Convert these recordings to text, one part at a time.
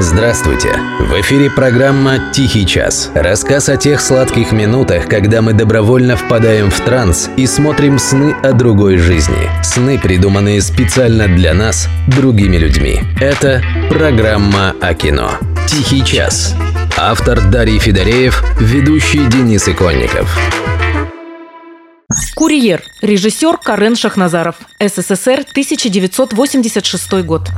Здравствуйте! В эфире программа «Тихий час». Рассказ о тех сладких минутах, когда мы добровольно впадаем в транс и смотрим сны о другой жизни. Сны, придуманные специально для нас, другими людьми. Это программа о кино. «Тихий час». Автор Дарий Федореев, ведущий Денис Иконников. Курьер. Режиссер Карен Шахназаров. СССР, 1986 год.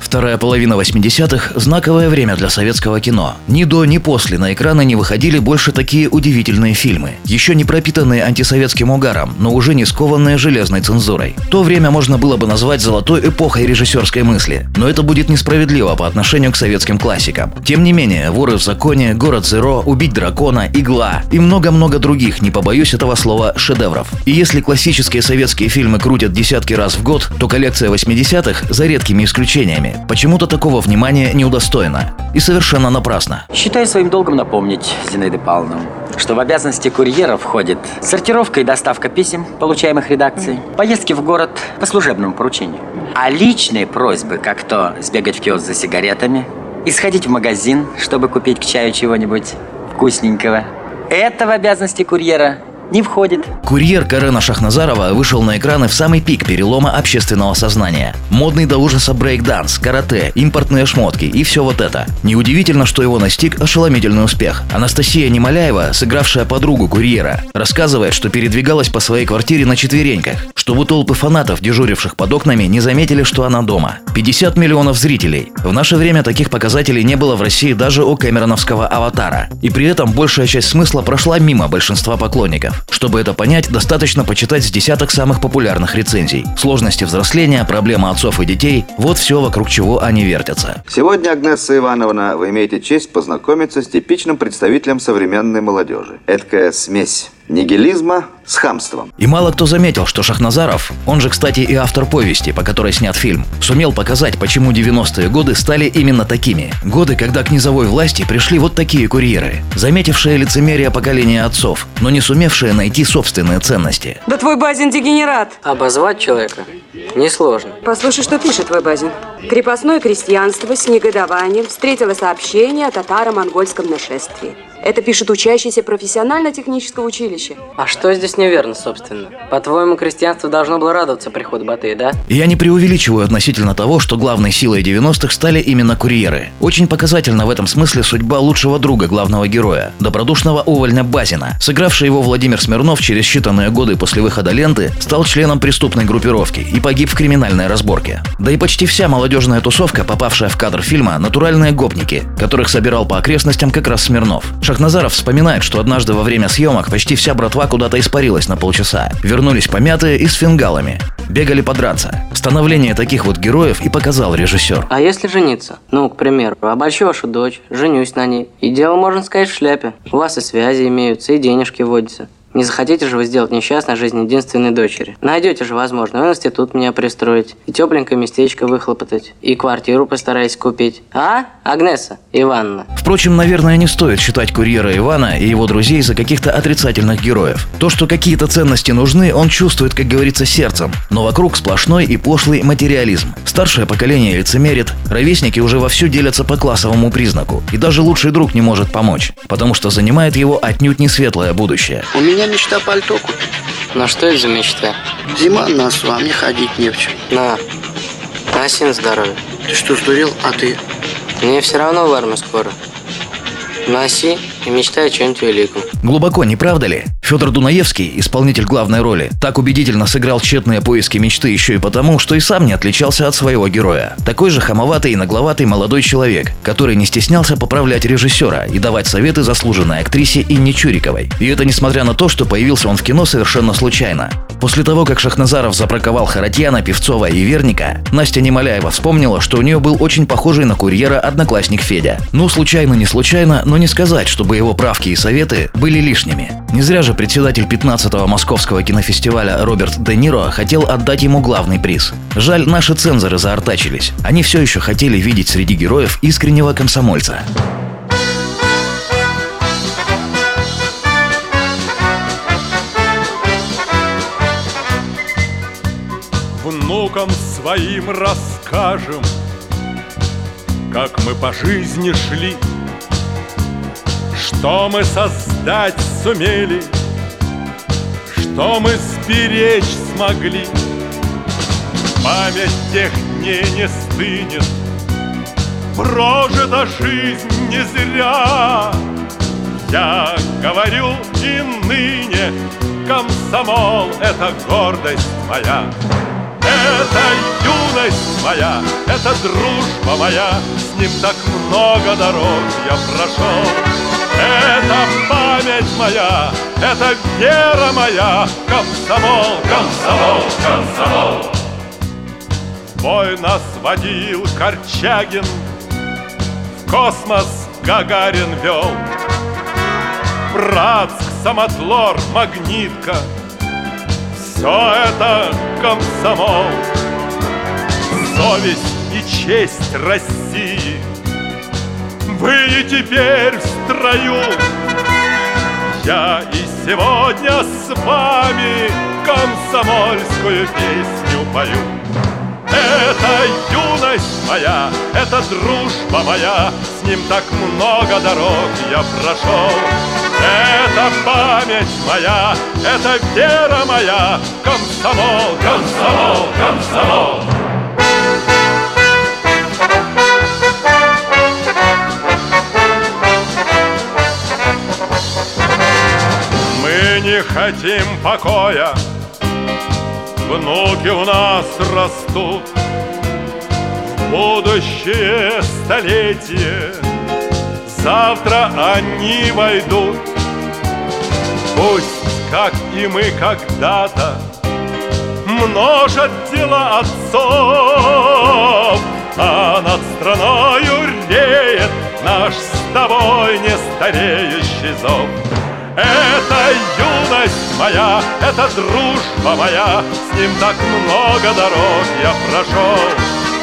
Вторая половина 80-х – знаковое время для советского кино. Ни до, ни после на экраны не выходили больше такие удивительные фильмы. Еще не пропитанные антисоветским угаром, но уже не скованные железной цензурой. То время можно было бы назвать золотой эпохой режиссерской мысли. Но это будет несправедливо по отношению к советским классикам. Тем не менее, «Воры в законе», «Город Зеро», «Убить дракона», «Игла» и много-много других, не побоюсь этого слова, шедевров. И если классические советские фильмы крутят десятки раз в год, то коллекция 80-х, за редкими исключениями, почему-то такого внимания не удостоена. И совершенно напрасно. Считаю своим долгом напомнить, Зинаида Павловна, что в обязанности курьера входит сортировка и доставка писем, получаемых редакцией, поездки в город по служебному поручению. А личные просьбы, как то сбегать в киоск за сигаретами, и сходить в магазин, чтобы купить к чаю чего-нибудь вкусненького, это в обязанности курьера не входит. Курьер Карена Шахназарова вышел на экраны в самый пик перелома общественного сознания. Модный до ужаса брейк-данс, карате, импортные шмотки и все вот это. Неудивительно, что его настиг ошеломительный успех. Анастасия Немоляева, сыгравшая подругу курьера, рассказывает, что передвигалась по своей квартире на четвереньках, чтобы толпы фанатов, дежуривших под окнами, не заметили, что она дома. 50 миллионов зрителей. В наше время таких показателей не было в России даже у кэмероновского «Аватара». И при этом большая часть смысла прошла мимо большинства поклонников. Чтобы это понять, достаточно почитать с десяток самых популярных рецензий. Сложности взросления, проблема отцов и детей – вот все, вокруг чего они вертятся. Сегодня, Агнесса Ивановна, вы имеете честь познакомиться с типичным представителем современной молодежи. Эдакая смесь нигилизма с хамством. И мало кто заметил, что Шахназаров, он же, кстати, и автор повести, по которой снят фильм, сумел показать, почему 90-е годы стали именно такими. Годы, когда к низовой власти пришли вот такие курьеры, заметившие лицемерие поколения отцов, но не сумевшие найти собственные ценности. Да твой Базин дегенерат. Обозвать человека несложно. Послушай, что пишет твой Базин. Крепостное крестьянство с негодованием встретило сообщение о татаро-монгольском нашествии. Это пишет учащийся профессионально-технического училища. А что здесь неверно, собственно? По-твоему, крестьянство должно было радоваться приходу Батыя, да? Я не преувеличиваю относительно того, что главной силой 90-х стали именно курьеры. Очень показательна в этом смысле судьба лучшего друга главного героя, добродушного увольня Базина. Сыгравший его Владимир Смирнов через считанные годы после выхода ленты стал членом преступной группировки и погиб в криминальной разборке. Да и почти вся молодежная тусовка, попавшая в кадр фильма, натуральные гопники, которых собирал по окрестностям как раз Смирнов. Шахназаров вспоминает, что однажды во время съемок почти вся братва куда-то испарилась на полчаса. Вернулись помятые и с фингалами. Бегали подраться. Становление таких вот героев и показал режиссер. А если жениться? Ну, к примеру, обольщу вашу дочь, женюсь на ней. И дело, можно сказать, в шляпе. У вас и связи имеются, и денежки водятся. Не захотите же вы сделать несчастной жизнь единственной дочери. Найдете же возможно в институт меня пристроить, и тепленькое местечко выхлопотать, и квартиру постараюсь купить. А, Агнеса Ивановна? Впрочем, наверное, не стоит считать курьера Ивана и его друзей за каких-то отрицательных героев. То, что какие-то ценности нужны, он чувствует, как говорится, сердцем. Но вокруг сплошной и пошлый материализм. Старшее поколение лицемерит, ровесники уже вовсю делятся по классовому признаку. И даже лучший друг не может помочь, потому что занимает его отнюдь не светлое будущее. У меня мечта пальто купить. Ну что это за мечта? Зима на носу, а мне ходить не в чем. На, носи на здоровье. Ты что, сдурел? А ты? Мне все равно в армию скоро. Носи и мечтай о чем-нибудь великом. Глубоко, не правда ли? Федор Дунаевский, исполнитель главной роли, так убедительно сыграл тщетные поиски мечты еще и потому, что и сам не отличался от своего героя. Такой же хамоватый и нагловатый молодой человек, который не стеснялся поправлять режиссера и давать советы заслуженной актрисе Инне Чуриковой. И это несмотря на то, что появился он в кино совершенно случайно. После того, как Шахназаров забраковал Харатьяна, Певцова и Верника, Настя Немоляева вспомнила, что у нее был очень похожий на курьера одноклассник Федя. Ну, случайно, не случайно, но не сказать, чтобы его правки и советы были лишними. Не зря же председатель 15-го Московского кинофестиваля Роберт Де Ниро хотел отдать ему главный приз. Жаль, наши цензоры заортачились. Они все еще хотели видеть среди героев искреннего комсомольца. Внукам своим расскажем, как мы по жизни шли Что мы создать сумели Что мы сберечь смогли. Память тех дней не стынет Прожита жизнь не зря. Я говорю и ныне Комсомол — это гордость моя Это юность моя, это дружба моя С ним так много дорог я прошел. Это память моя, это вера моя Комсомол, комсомол, комсомол. Бой нас водил Корчагин В космос Гагарин вел. Братск, Самотлор, Магнитка Все это комсомол. Совесть и честь России. Вы и теперь в строю. Я и сегодня с вами Комсомольскую песню пою. Это юность моя, это дружба моя, С ним так много дорог я прошел. Это память моя, это вера моя, Комсомол, комсомол, комсомол. Мы не хотим покоя, Внуки у нас растут. В будущее столетие. Завтра они войдут Пусть, как и мы когда-то Множат дела отцов А над страною реет Наш с тобой не стареющий зов это юность моя, это дружба моя, С ним так много дорог я прошел.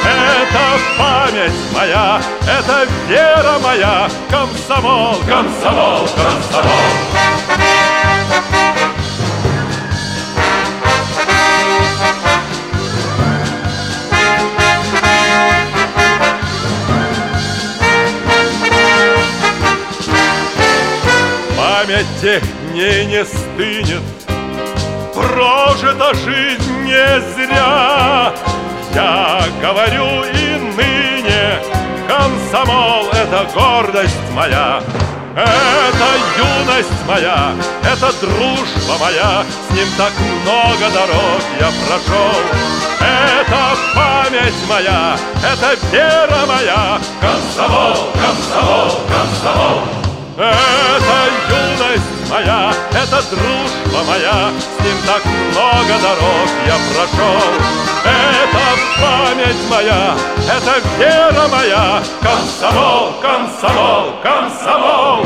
Это память моя, это вера моя, Комсомол, комсомол, комсомол. Память тех дней не стынет Прожита жизнь не зря Я говорю и ныне Комсомол — это гордость моя это юность моя, это дружба моя, С ним так много дорог я прошел. Это память моя, это вера моя, Комсомол, комсомол, комсомол. Это юность моя, это дружба моя, С ним так много дорог я прошел. Это память моя, это вера моя, Комсомол, комсомол, комсомол.